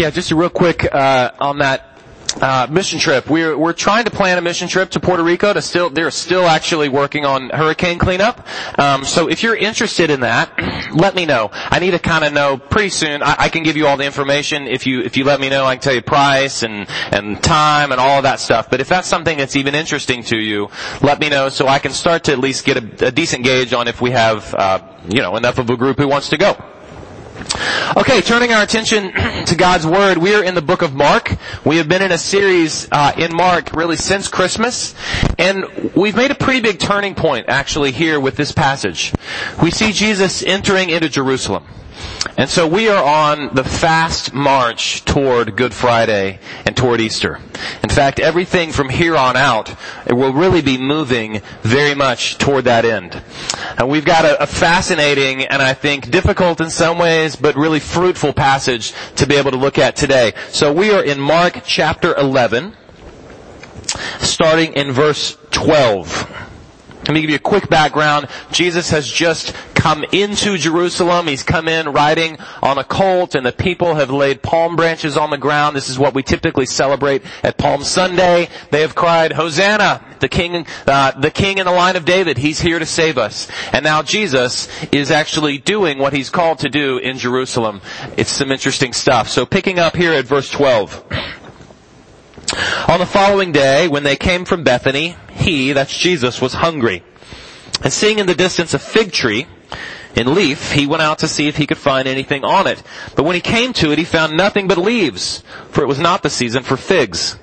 Yeah, just a real quick uh, on that uh, mission trip. We're we're trying to plan a mission trip to Puerto Rico. To still, they're still actually working on hurricane cleanup. Um, so if you're interested in that, let me know. I need to kind of know pretty soon. I, I, can give you all the information if you if you let me know. I can tell you price and and time and all of that stuff. But if that's something that's even interesting to you, let me know so I can start to at least get a, a decent gauge on if we have uh, you know enough of a group who wants to go. Okay, turning our attention to God's Word, we are in the book of Mark. We have been in a series uh, in Mark really since Christmas, and we've made a pretty big turning point actually here with this passage. We see Jesus entering into Jerusalem. And so we are on the fast march toward Good Friday and toward Easter. In fact, everything from here on out will really be moving very much toward that end. And we've got a, a fascinating and I think difficult in some ways, but really fruitful passage to be able to look at today. So we are in Mark chapter 11, starting in verse 12. Let me give you a quick background. Jesus has just come into Jerusalem. He's come in riding on a colt and the people have laid palm branches on the ground. This is what we typically celebrate at Palm Sunday. They have cried, Hosanna, the king, uh, the king in the line of David. He's here to save us. And now Jesus is actually doing what he's called to do in Jerusalem. It's some interesting stuff. So picking up here at verse 12. On the following day, when they came from Bethany, he, that's Jesus, was hungry. And seeing in the distance a fig tree, in leaf, he went out to see if he could find anything on it. But when he came to it, he found nothing but leaves, for it was not the season for figs.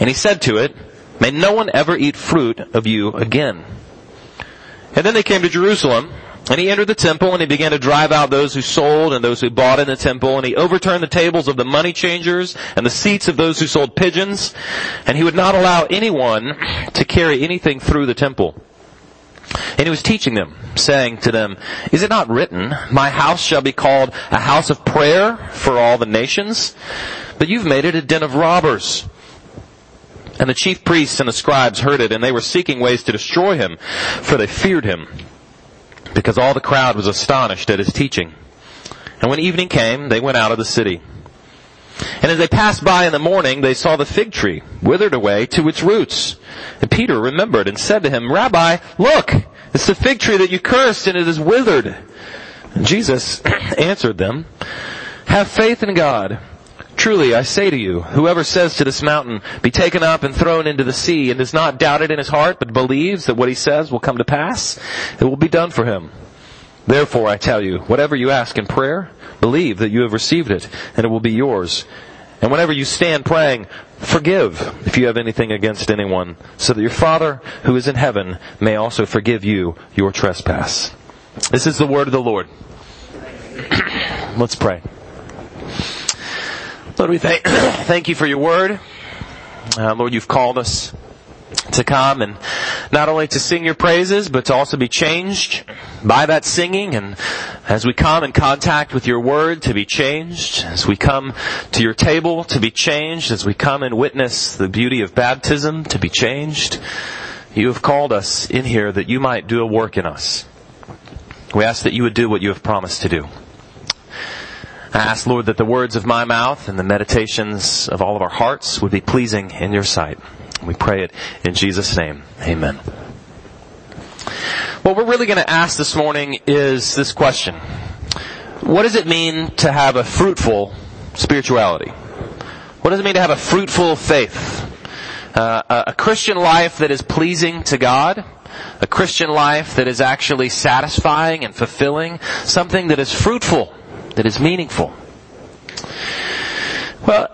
And he said to it, May no one ever eat fruit of you again. And then they came to Jerusalem, and he entered the temple and he began to drive out those who sold and those who bought in the temple and he overturned the tables of the money changers and the seats of those who sold pigeons and he would not allow anyone to carry anything through the temple. And he was teaching them, saying to them, Is it not written, My house shall be called a house of prayer for all the nations? But you've made it a den of robbers. And the chief priests and the scribes heard it, and they were seeking ways to destroy him, for they feared him because all the crowd was astonished at his teaching. And when evening came, they went out of the city. And as they passed by in the morning, they saw the fig tree withered away to its roots. And Peter remembered and said to him, Rabbi, look, it's the fig tree that you cursed and it is withered. And Jesus answered them, have faith in God. Truly, I say to you, whoever says to this mountain, be taken up and thrown into the sea, and does not doubt it in his heart, but believes that what he says will come to pass, it will be done for him. Therefore, I tell you, whatever you ask in prayer, believe that you have received it, and it will be yours. And whenever you stand praying, forgive if you have anything against anyone, so that your Father who is in heaven may also forgive you your trespass. This is the word of the Lord. Let's pray. Lord, we thank, thank you for your word. Uh, Lord, you've called us to come and not only to sing your praises, but to also be changed by that singing. And as we come in contact with your word, to be changed. As we come to your table, to be changed. As we come and witness the beauty of baptism, to be changed. You have called us in here that you might do a work in us. We ask that you would do what you have promised to do. I ask, Lord, that the words of my mouth and the meditations of all of our hearts would be pleasing in your sight. We pray it in Jesus' name. Amen. What we're really going to ask this morning is this question. What does it mean to have a fruitful spirituality? What does it mean to have a fruitful faith? Uh, a Christian life that is pleasing to God? A Christian life that is actually satisfying and fulfilling? Something that is fruitful that is meaningful. Well,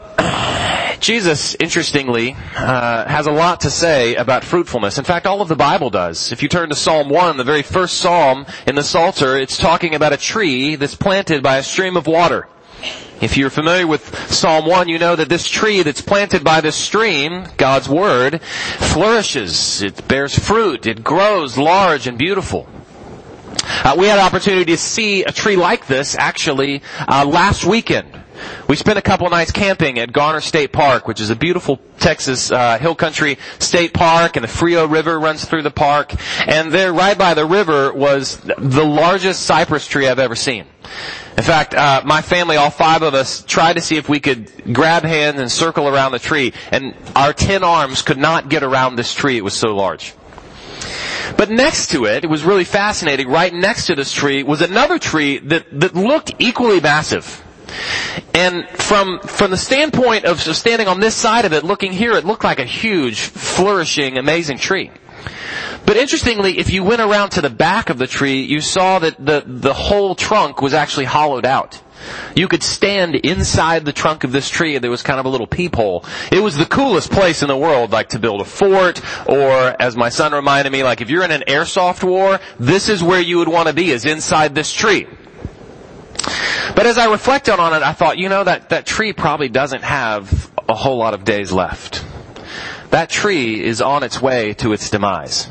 Jesus, interestingly, uh, has a lot to say about fruitfulness. In fact, all of the Bible does. If you turn to Psalm 1, the very first psalm in the Psalter, it's talking about a tree that's planted by a stream of water. If you're familiar with Psalm 1, you know that this tree that's planted by this stream, God's Word, flourishes. It bears fruit. It grows large and beautiful. Uh, we had an opportunity to see a tree like this actually uh, last weekend. We spent a couple nights camping at Garner State Park, which is a beautiful Texas uh, hill country state park, and the Frio River runs through the park. And there, right by the river, was the largest cypress tree I've ever seen. In fact, uh, my family, all five of us, tried to see if we could grab hands and circle around the tree, and our ten arms could not get around this tree. It was so large. But next to it, it was really fascinating. Right next to this tree was another tree that that looked equally massive. And from, from the standpoint of standing on this side of it, looking here, it looked like a huge, flourishing, amazing tree. But interestingly, if you went around to the back of the tree, you saw that the, the whole trunk was actually hollowed out. You could stand inside the trunk of this tree and there was kind of a little peephole. It was the coolest place in the world, like to build a fort, or as my son reminded me, like if you're in an airsoft war, this is where you would want to be, is inside this tree. But as I reflected on it, I thought, you know, that, that tree probably doesn't have a whole lot of days left. That tree is on its way to its demise.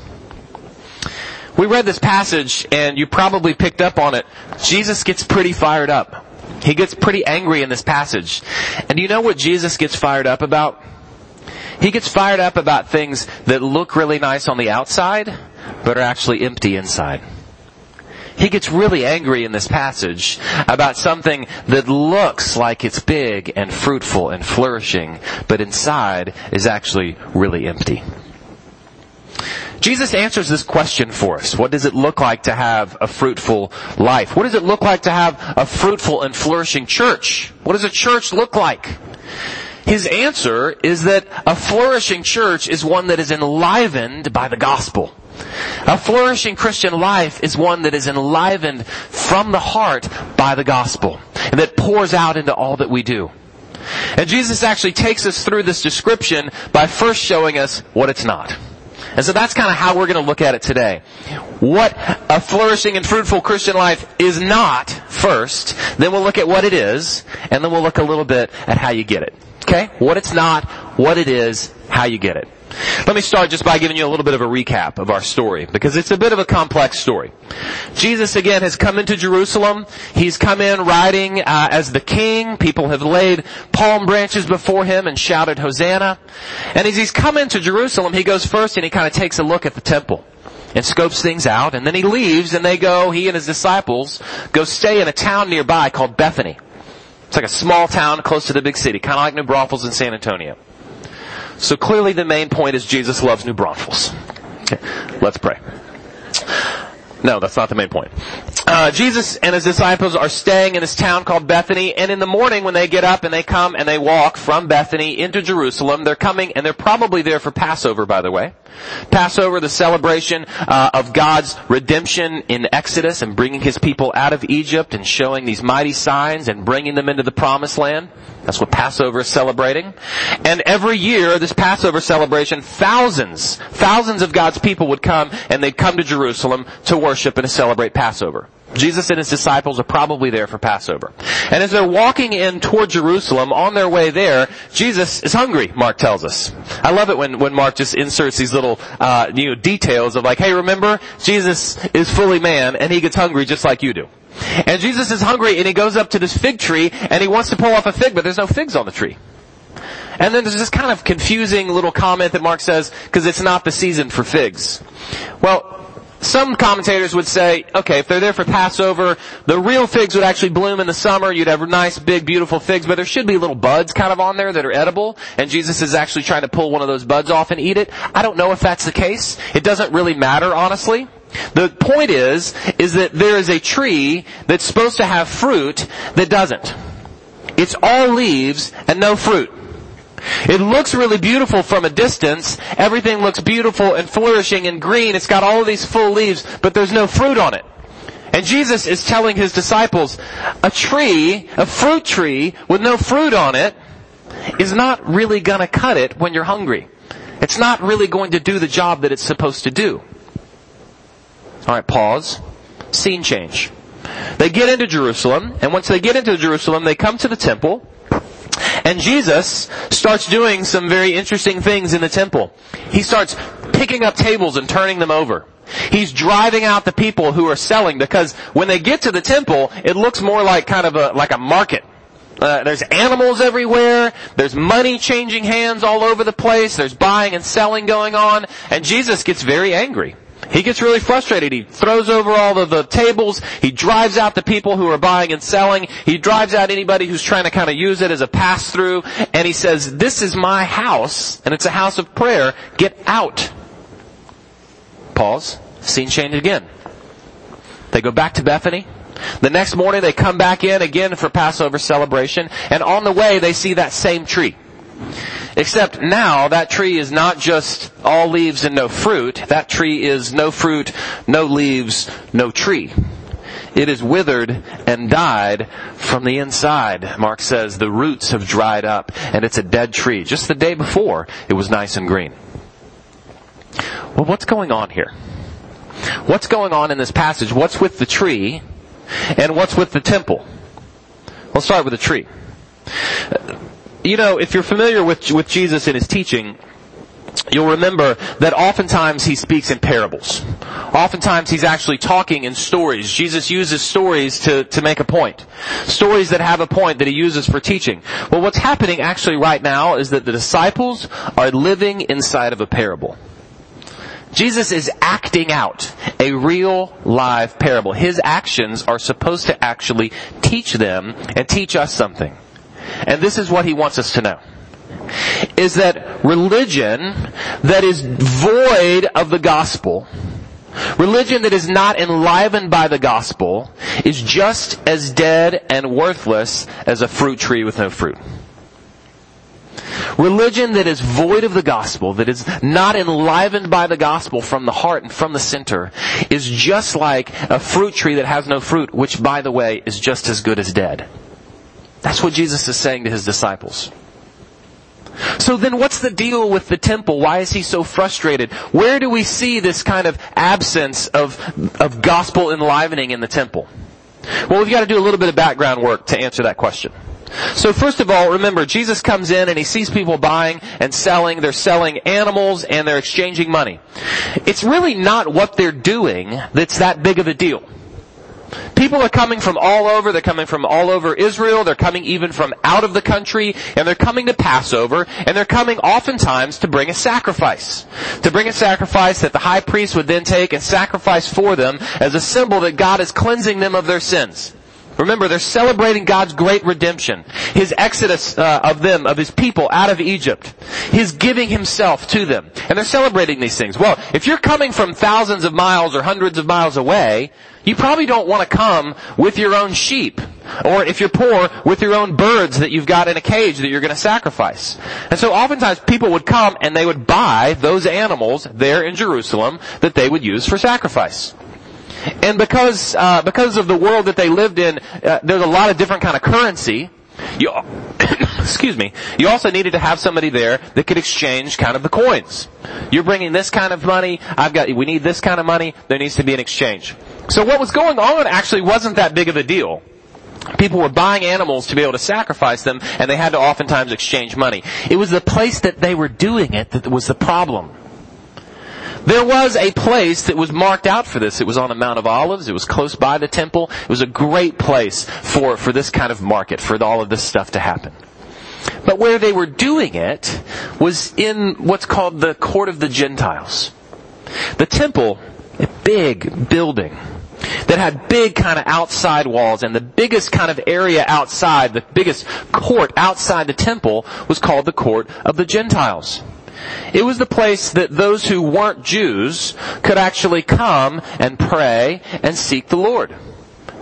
We read this passage and you probably picked up on it. Jesus gets pretty fired up. He gets pretty angry in this passage. And do you know what Jesus gets fired up about? He gets fired up about things that look really nice on the outside, but are actually empty inside. He gets really angry in this passage about something that looks like it's big and fruitful and flourishing, but inside is actually really empty. Jesus answers this question for us. What does it look like to have a fruitful life? What does it look like to have a fruitful and flourishing church? What does a church look like? His answer is that a flourishing church is one that is enlivened by the gospel. A flourishing Christian life is one that is enlivened from the heart by the gospel and that pours out into all that we do. And Jesus actually takes us through this description by first showing us what it's not. And so that's kind of how we're going to look at it today. What a flourishing and fruitful Christian life is not first, then we'll look at what it is, and then we'll look a little bit at how you get it. Okay? What it's not, what it is, how you get it. Let me start just by giving you a little bit of a recap of our story, because it's a bit of a complex story. Jesus again has come into Jerusalem. He's come in riding uh, as the king. People have laid palm branches before him and shouted Hosanna. And as he's come into Jerusalem, he goes first and he kind of takes a look at the temple and scopes things out, and then he leaves and they go, he and his disciples, go stay in a town nearby called Bethany. It's like a small town close to the big city, kind of like New Braunfels in San Antonio. So clearly the main point is Jesus loves New Braunfels. Okay, let's pray. No, that's not the main point. Uh, Jesus and his disciples are staying in this town called Bethany, and in the morning when they get up and they come and they walk from Bethany into Jerusalem, they're coming, and they're probably there for Passover, by the way. Passover, the celebration uh, of God's redemption in Exodus and bringing his people out of Egypt and showing these mighty signs and bringing them into the promised land. That's what Passover is celebrating. And every year, this Passover celebration, thousands, thousands of God's people would come and they'd come to Jerusalem to worship and to celebrate Passover. Jesus and his disciples are probably there for Passover. And as they're walking in toward Jerusalem, on their way there, Jesus is hungry, Mark tells us. I love it when, when Mark just inserts these little, uh, you know, details of like, hey, remember, Jesus is fully man and he gets hungry just like you do. And Jesus is hungry and he goes up to this fig tree and he wants to pull off a fig, but there's no figs on the tree. And then there's this kind of confusing little comment that Mark says, because it's not the season for figs. Well, some commentators would say, okay, if they're there for Passover, the real figs would actually bloom in the summer. You'd have nice, big, beautiful figs, but there should be little buds kind of on there that are edible, and Jesus is actually trying to pull one of those buds off and eat it. I don't know if that's the case. It doesn't really matter, honestly. The point is, is that there is a tree that's supposed to have fruit that doesn't. It's all leaves and no fruit. It looks really beautiful from a distance. Everything looks beautiful and flourishing and green. It's got all these full leaves, but there's no fruit on it. And Jesus is telling his disciples, a tree, a fruit tree with no fruit on it is not really gonna cut it when you're hungry. It's not really going to do the job that it's supposed to do. Alright, pause. Scene change. They get into Jerusalem, and once they get into Jerusalem, they come to the temple, and Jesus starts doing some very interesting things in the temple. He starts picking up tables and turning them over. He's driving out the people who are selling because when they get to the temple, it looks more like kind of a, like a market. uh, there's animals everywhere. There's money changing hands all over the place. There's buying and selling going on. And Jesus gets very angry. He gets really frustrated. He throws over all of the tables. He drives out the people who are buying and selling. He drives out anybody who's trying to kind of use it as a pass through. And he says, this is my house and it's a house of prayer. Get out. Pause. Scene change again. They go back to Bethany. The next morning they come back in again for Passover celebration, and on the way they see that same tree. Except now that tree is not just all leaves and no fruit. That tree is no fruit, no leaves, no tree. It is withered and died from the inside. Mark says the roots have dried up and it's a dead tree. Just the day before it was nice and green. Well, what's going on here? What's going on in this passage? What's with the tree? And what's with the temple? Let's start with the tree. You know, if you're familiar with, with Jesus and his teaching, you'll remember that oftentimes he speaks in parables. Oftentimes he's actually talking in stories. Jesus uses stories to, to make a point. Stories that have a point that he uses for teaching. Well, what's happening actually right now is that the disciples are living inside of a parable. Jesus is acting out a real live parable. His actions are supposed to actually teach them and teach us something. And this is what he wants us to know. Is that religion that is void of the gospel, religion that is not enlivened by the gospel, is just as dead and worthless as a fruit tree with no fruit. Religion that is void of the gospel, that is not enlivened by the gospel from the heart and from the center, is just like a fruit tree that has no fruit, which by the way is just as good as dead. That's what Jesus is saying to his disciples. So then what's the deal with the temple? Why is he so frustrated? Where do we see this kind of absence of, of gospel enlivening in the temple? Well, we've got to do a little bit of background work to answer that question. So first of all, remember, Jesus comes in and he sees people buying and selling. They're selling animals and they're exchanging money. It's really not what they're doing that's that big of a deal. People are coming from all over. They're coming from all over Israel. They're coming even from out of the country. And they're coming to Passover. And they're coming oftentimes to bring a sacrifice. To bring a sacrifice that the high priest would then take and sacrifice for them as a symbol that God is cleansing them of their sins. Remember, they're celebrating God's great redemption. His exodus uh, of them, of His people out of Egypt. His giving Himself to them. And they're celebrating these things. Well, if you're coming from thousands of miles or hundreds of miles away, you probably don't want to come with your own sheep. Or if you're poor, with your own birds that you've got in a cage that you're going to sacrifice. And so oftentimes people would come and they would buy those animals there in Jerusalem that they would use for sacrifice. And because, uh, because of the world that they lived in, uh, there's a lot of different kind of currency. You, excuse me. You also needed to have somebody there that could exchange kind of the coins. You're bringing this kind of money. I've got, we need this kind of money. There needs to be an exchange. So what was going on actually wasn't that big of a deal. People were buying animals to be able to sacrifice them, and they had to oftentimes exchange money. It was the place that they were doing it that was the problem. There was a place that was marked out for this. It was on the Mount of Olives. It was close by the temple. It was a great place for, for this kind of market, for all of this stuff to happen. But where they were doing it was in what's called the court of the Gentiles. The temple, a big building that had big kind of outside walls and the biggest kind of area outside, the biggest court outside the temple was called the court of the Gentiles. It was the place that those who weren't Jews could actually come and pray and seek the Lord.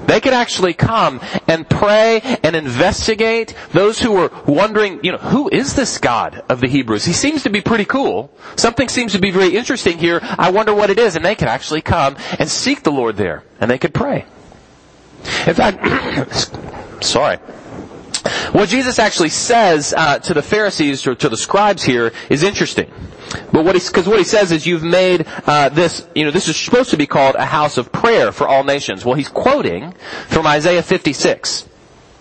They could actually come and pray and investigate those who were wondering, you know, who is this God of the Hebrews? He seems to be pretty cool. Something seems to be very interesting here. I wonder what it is. And they could actually come and seek the Lord there. And they could pray. In fact, sorry. What Jesus actually says uh, to the Pharisees or to the scribes here is interesting. But what he, because what he says is you've made uh, this, you know, this is supposed to be called a house of prayer for all nations. Well, he's quoting from Isaiah 56.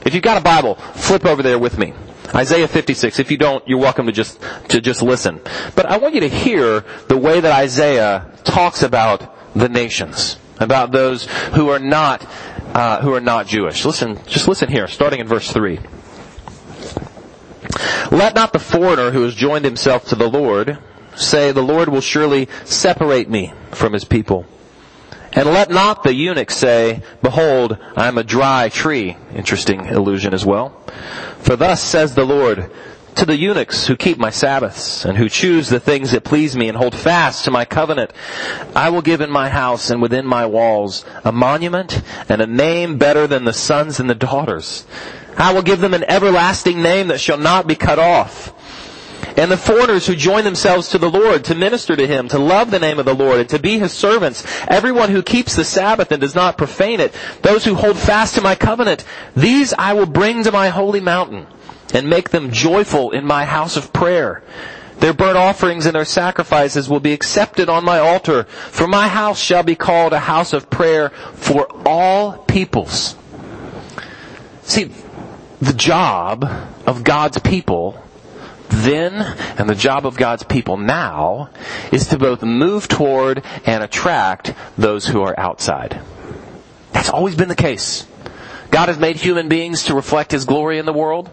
If you've got a Bible, flip over there with me. Isaiah 56. If you don't, you're welcome to just, to just listen. But I want you to hear the way that Isaiah talks about the nations. About those who are not, uh, who are not Jewish. Listen, just listen here, starting in verse 3. Let not the foreigner who has joined himself to the Lord say, the Lord will surely separate me from his people. And let not the eunuch say, behold, I am a dry tree. Interesting illusion as well. For thus says the Lord, to the eunuchs who keep my Sabbaths and who choose the things that please me and hold fast to my covenant, I will give in my house and within my walls a monument and a name better than the sons and the daughters. I will give them an everlasting name that shall not be cut off. And the foreigners who join themselves to the Lord to minister to Him, to love the name of the Lord, and to be His servants, everyone who keeps the Sabbath and does not profane it, those who hold fast to my covenant, these I will bring to my holy mountain and make them joyful in my house of prayer. Their burnt offerings and their sacrifices will be accepted on my altar, for my house shall be called a house of prayer for all peoples. See, the job of God's people then and the job of God's people now is to both move toward and attract those who are outside. That's always been the case. God has made human beings to reflect His glory in the world.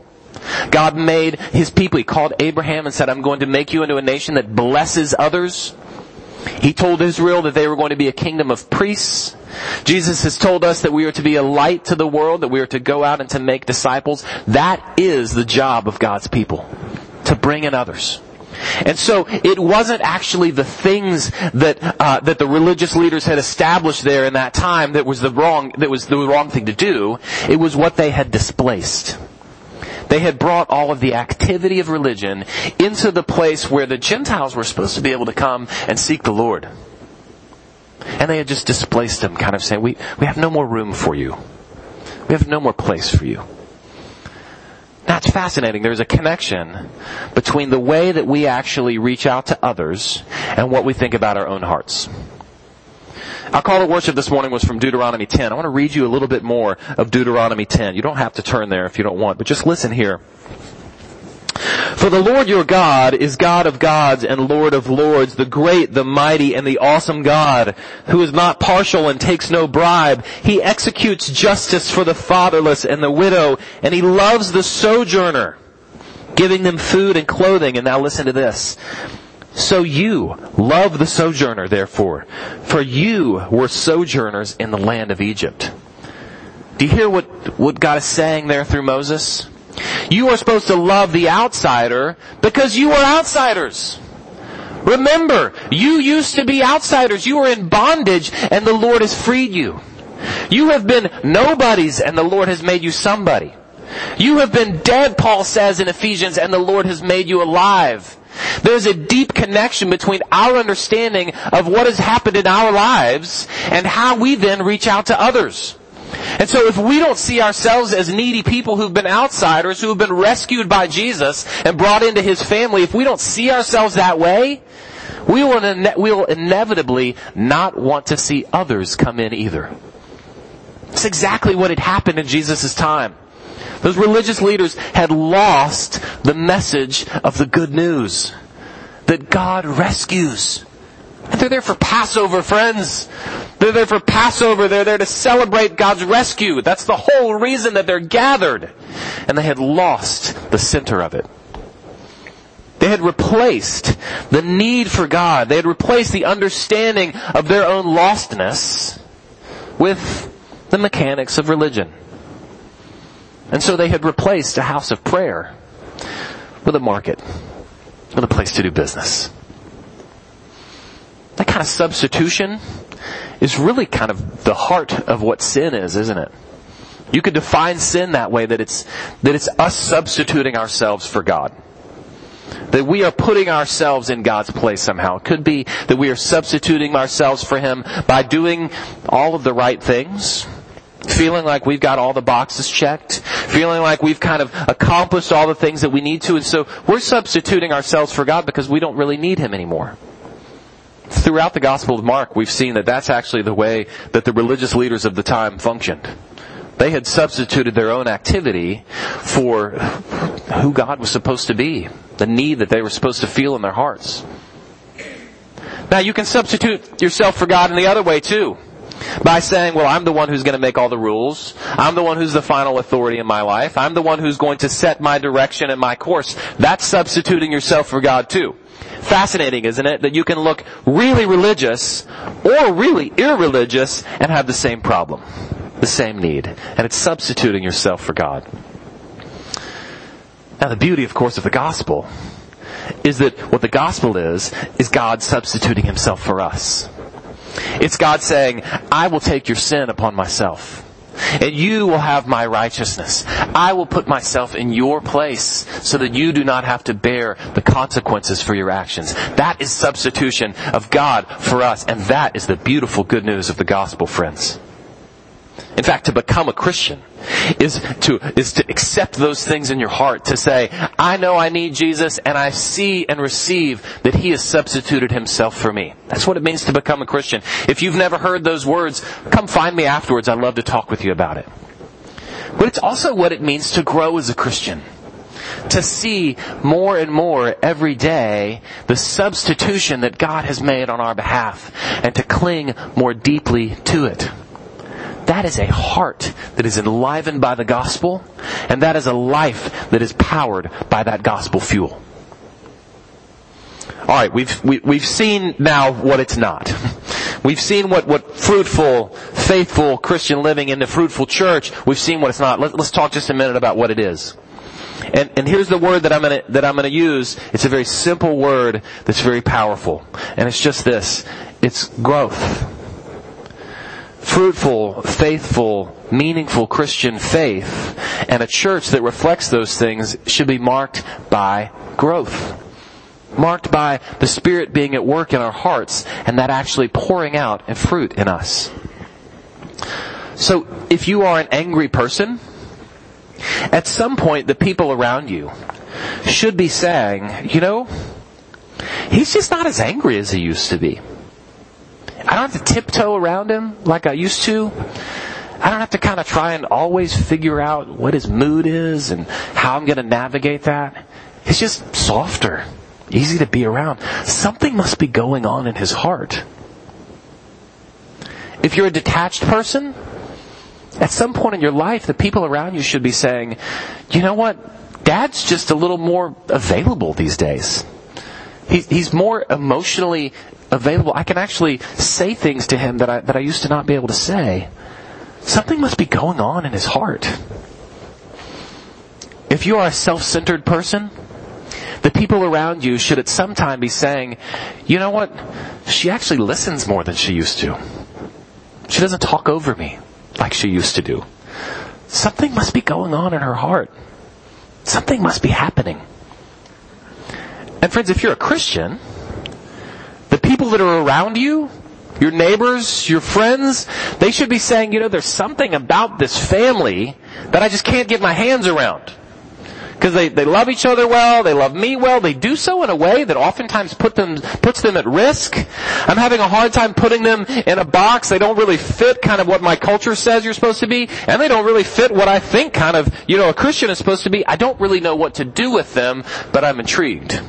God made His people. He called Abraham and said, I'm going to make you into a nation that blesses others. He told Israel that they were going to be a kingdom of priests. Jesus has told us that we are to be a light to the world, that we are to go out and to make disciples. That is the job of God's people. To bring in others. And so it wasn't actually the things that uh, that the religious leaders had established there in that time that was the wrong that was the wrong thing to do. It was what they had displaced. They had brought all of the activity of religion into the place where the Gentiles were supposed to be able to come and seek the Lord. And they had just displaced them, kind of saying, we, we have no more room for you. We have no more place for you. That's fascinating. There's a connection between the way that we actually reach out to others and what we think about our own hearts. Our call to worship this morning was from Deuteronomy 10. I want to read you a little bit more of Deuteronomy 10. You don't have to turn there if you don't want, but just listen here. For the Lord your God is God of gods and Lord of lords, the great, the mighty, and the awesome God, who is not partial and takes no bribe. He executes justice for the fatherless and the widow, and he loves the sojourner, giving them food and clothing. And now listen to this. So you love the sojourner, therefore, for you were sojourners in the land of Egypt. Do you hear what, what God is saying there through Moses? You are supposed to love the outsider because you are outsiders. Remember, you used to be outsiders. You were in bondage and the Lord has freed you. You have been nobodies and the Lord has made you somebody. You have been dead, Paul says in Ephesians, and the Lord has made you alive. There's a deep connection between our understanding of what has happened in our lives and how we then reach out to others. And so if we don't see ourselves as needy people who've been outsiders, who have been rescued by Jesus and brought into His family, if we don't see ourselves that way, we will, ine- we will inevitably not want to see others come in either. It's exactly what had happened in Jesus' time. Those religious leaders had lost the message of the good news. That God rescues. They're there for Passover, friends. They're there for Passover. They're there to celebrate God's rescue. That's the whole reason that they're gathered. And they had lost the center of it. They had replaced the need for God. They had replaced the understanding of their own lostness with the mechanics of religion. And so they had replaced a house of prayer with a market, with a place to do business. That kind of substitution is really kind of the heart of what sin is, isn't it? You could define sin that way, that it's, that it's us substituting ourselves for God. That we are putting ourselves in God's place somehow. It could be that we are substituting ourselves for Him by doing all of the right things, feeling like we've got all the boxes checked, feeling like we've kind of accomplished all the things that we need to, and so we're substituting ourselves for God because we don't really need Him anymore. Throughout the Gospel of Mark, we've seen that that's actually the way that the religious leaders of the time functioned. They had substituted their own activity for who God was supposed to be, the need that they were supposed to feel in their hearts. Now you can substitute yourself for God in the other way too. By saying, well, I'm the one who's going to make all the rules. I'm the one who's the final authority in my life. I'm the one who's going to set my direction and my course. That's substituting yourself for God too. Fascinating, isn't it? That you can look really religious or really irreligious and have the same problem. The same need. And it's substituting yourself for God. Now the beauty, of course, of the gospel is that what the gospel is, is God substituting himself for us. It's God saying, I will take your sin upon myself. And you will have my righteousness. I will put myself in your place so that you do not have to bear the consequences for your actions. That is substitution of God for us. And that is the beautiful good news of the gospel, friends. In fact, to become a Christian is to, is to accept those things in your heart, to say, I know I need Jesus and I see and receive that He has substituted Himself for me. That's what it means to become a Christian. If you've never heard those words, come find me afterwards. I'd love to talk with you about it. But it's also what it means to grow as a Christian. To see more and more every day the substitution that God has made on our behalf and to cling more deeply to it. That is a heart that is enlivened by the gospel, and that is a life that is powered by that gospel fuel. Alright, we've, we, have we have seen now what it's not. We've seen what, what fruitful, faithful Christian living in the fruitful church, we've seen what it's not. Let, us talk just a minute about what it is. And, and here's the word that I'm gonna, that I'm gonna use. It's a very simple word that's very powerful. And it's just this. It's growth fruitful, faithful, meaningful Christian faith and a church that reflects those things should be marked by growth. Marked by the Spirit being at work in our hearts and that actually pouring out in fruit in us. So if you are an angry person, at some point the people around you should be saying, you know, he's just not as angry as he used to be. I don't have to tiptoe around him like I used to. I don't have to kind of try and always figure out what his mood is and how I'm going to navigate that. He's just softer, easy to be around. Something must be going on in his heart. If you're a detached person, at some point in your life, the people around you should be saying, you know what? Dad's just a little more available these days. he's more emotionally available. I can actually say things to him that I, that I used to not be able to say. Something must be going on in his heart. If you are a self-centered person, the people around you should at some time be saying, you know what? She actually listens more than she used to. She doesn't talk over me like she used to do. Something must be going on in her heart. Something must be happening. And friends, if you're a Christian, the people that are around you, your neighbors, your friends, they should be saying, you know, there's something about this family that I just can't get my hands around. Because they, they love each other well, they love me well, they do so in a way that oftentimes put them, puts them at risk. I'm having a hard time putting them in a box. They don't really fit kind of what my culture says you're supposed to be, and they don't really fit what I think kind of, you know, a Christian is supposed to be. I don't really know what to do with them, but I'm intrigued.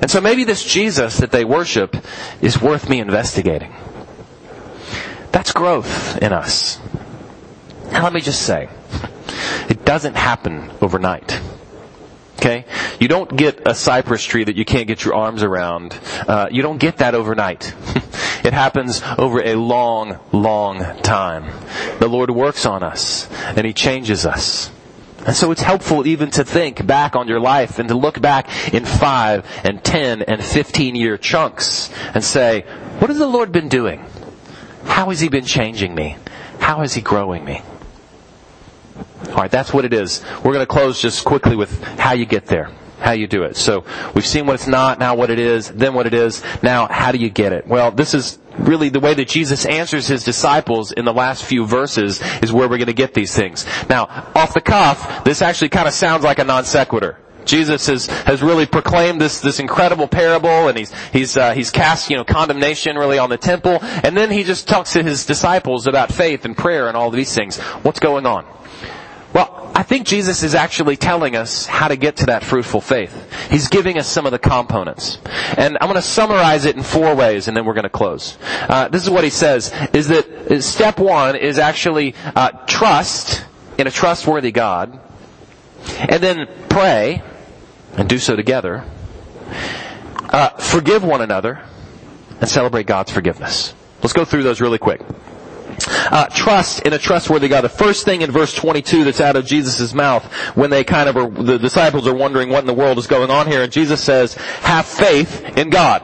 And so maybe this Jesus that they worship is worth me investigating. That's growth in us. Now let me just say, it doesn't happen overnight. Okay? You don't get a cypress tree that you can't get your arms around. Uh, you don't get that overnight. it happens over a long, long time. The Lord works on us, and He changes us. And so it's helpful even to think back on your life and to look back in five and ten and fifteen year chunks and say, what has the Lord been doing? How has He been changing me? How is He growing me? Alright, that's what it is. We're gonna close just quickly with how you get there how you do it. So we've seen what it's not, now what it is, then what it is, now how do you get it? Well, this is really the way that Jesus answers his disciples in the last few verses is where we're going to get these things. Now, off the cuff, this actually kind of sounds like a non sequitur. Jesus has, has really proclaimed this, this incredible parable and he's, he's, uh, he's cast, you know, condemnation really on the temple and then he just talks to his disciples about faith and prayer and all these things. What's going on? Well, I think Jesus is actually telling us how to get to that fruitful faith. He's giving us some of the components. And I'm going to summarize it in four ways and then we're going to close. Uh, this is what he says, is that step one is actually uh, trust in a trustworthy God. And then pray and do so together. Uh, forgive one another and celebrate God's forgiveness. Let's go through those really quick. Uh, trust in a trustworthy God. The first thing in verse 22 that's out of Jesus' mouth when they kind of are, the disciples are wondering what in the world is going on here, and Jesus says, have faith in God.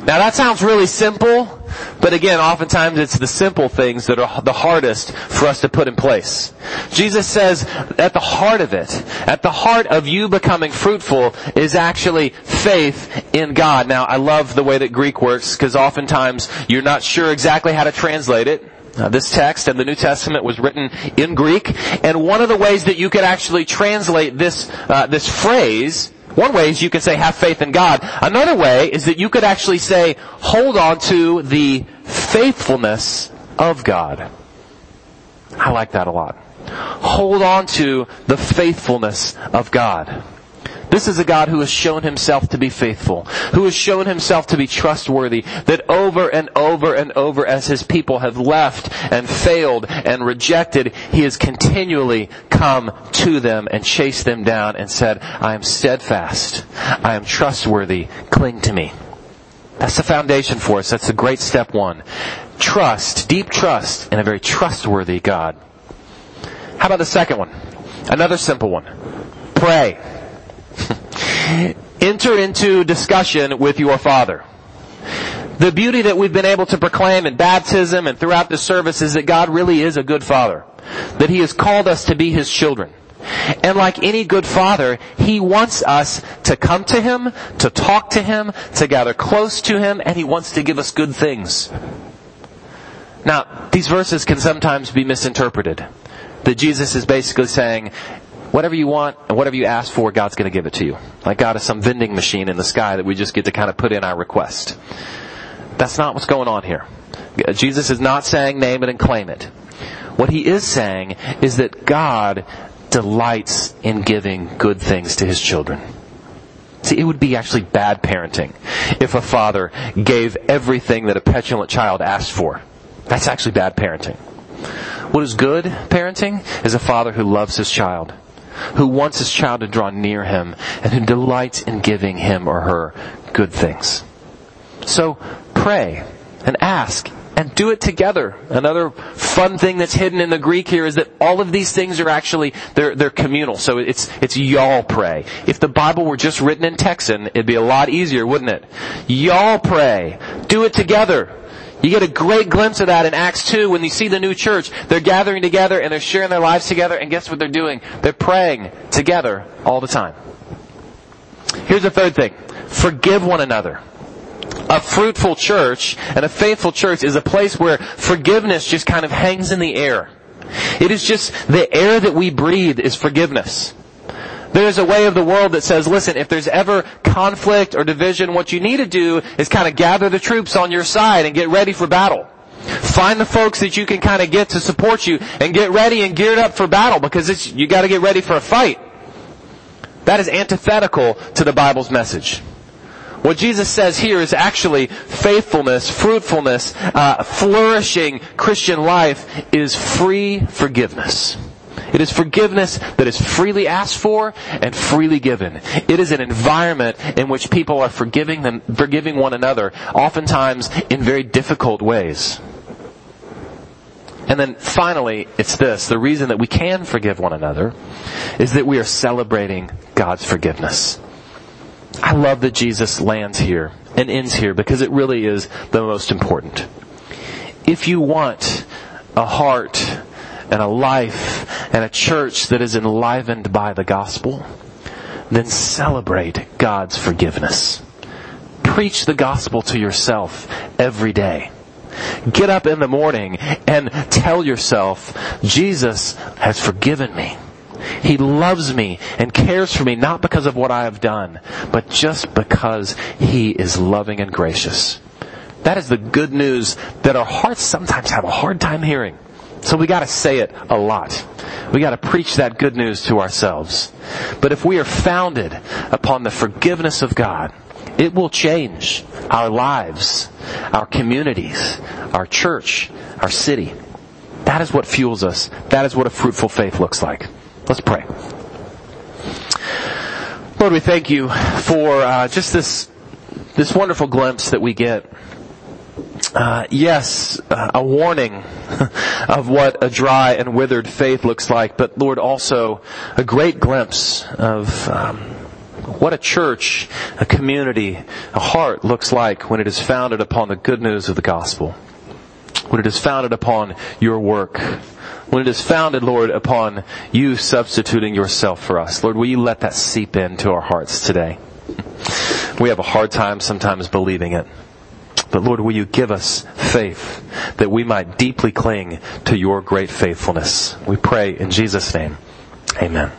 Now that sounds really simple, but again, oftentimes it's the simple things that are the hardest for us to put in place. Jesus says at the heart of it, at the heart of you becoming fruitful is actually faith in God. Now I love the way that Greek works because oftentimes you're not sure exactly how to translate it. Uh, this text and the New Testament was written in Greek, and one of the ways that you could actually translate this uh, this phrase one way is you can say have faith in God. Another way is that you could actually say hold on to the faithfulness of God. I like that a lot. Hold on to the faithfulness of God. This is a God who has shown himself to be faithful, who has shown himself to be trustworthy, that over and over and over as his people have left and failed and rejected, he has continually come to them and chased them down and said, I am steadfast. I am trustworthy. Cling to me. That's the foundation for us. That's the great step one. Trust, deep trust in a very trustworthy God. How about the second one? Another simple one. Pray. Enter into discussion with your Father. The beauty that we've been able to proclaim in baptism and throughout the service is that God really is a good Father. That He has called us to be His children. And like any good father, he wants us to come to him, to talk to him, to gather close to him, and he wants to give us good things. Now, these verses can sometimes be misinterpreted. That Jesus is basically saying, whatever you want and whatever you ask for, God's going to give it to you. Like God is some vending machine in the sky that we just get to kind of put in our request. That's not what's going on here. Jesus is not saying name it and claim it. What he is saying is that God delights in giving good things to his children. See, it would be actually bad parenting if a father gave everything that a petulant child asked for. That's actually bad parenting. What is good parenting is a father who loves his child who wants his child to draw near him and who delights in giving him or her good things. So pray and ask and do it together. Another fun thing that's hidden in the Greek here is that all of these things are actually, they're, they're communal. So it's, it's y'all pray. If the Bible were just written in Texan, it'd be a lot easier, wouldn't it? Y'all pray. Do it together. You get a great glimpse of that in Acts 2 when you see the new church. They're gathering together and they're sharing their lives together and guess what they're doing? They're praying together all the time. Here's the third thing. Forgive one another. A fruitful church and a faithful church is a place where forgiveness just kind of hangs in the air. It is just the air that we breathe is forgiveness. There's a way of the world that says, listen, if there's ever conflict or division, what you need to do is kind of gather the troops on your side and get ready for battle. Find the folks that you can kind of get to support you and get ready and geared up for battle because it's, you gotta get ready for a fight. That is antithetical to the Bible's message. What Jesus says here is actually faithfulness, fruitfulness, uh, flourishing Christian life is free forgiveness. It is forgiveness that is freely asked for and freely given. It is an environment in which people are forgiving them, forgiving one another, oftentimes in very difficult ways. And then finally, it's this. The reason that we can forgive one another is that we are celebrating God's forgiveness. I love that Jesus lands here and ends here because it really is the most important. If you want a heart and a life and a church that is enlivened by the gospel, then celebrate God's forgiveness. Preach the gospel to yourself every day. Get up in the morning and tell yourself, Jesus has forgiven me. He loves me and cares for me not because of what I have done, but just because He is loving and gracious. That is the good news that our hearts sometimes have a hard time hearing. So we gotta say it a lot. We gotta preach that good news to ourselves. But if we are founded upon the forgiveness of God, it will change our lives, our communities, our church, our city. That is what fuels us. That is what a fruitful faith looks like. Let's pray. Lord, we thank you for uh, just this this wonderful glimpse that we get. Uh, yes, uh, a warning of what a dry and withered faith looks like, but Lord, also a great glimpse of um, what a church, a community, a heart looks like when it is founded upon the good news of the gospel. When it is founded upon your work. When it is founded, Lord, upon you substituting yourself for us. Lord, will you let that seep into our hearts today? We have a hard time sometimes believing it. But Lord, will you give us faith that we might deeply cling to your great faithfulness? We pray in Jesus' name. Amen.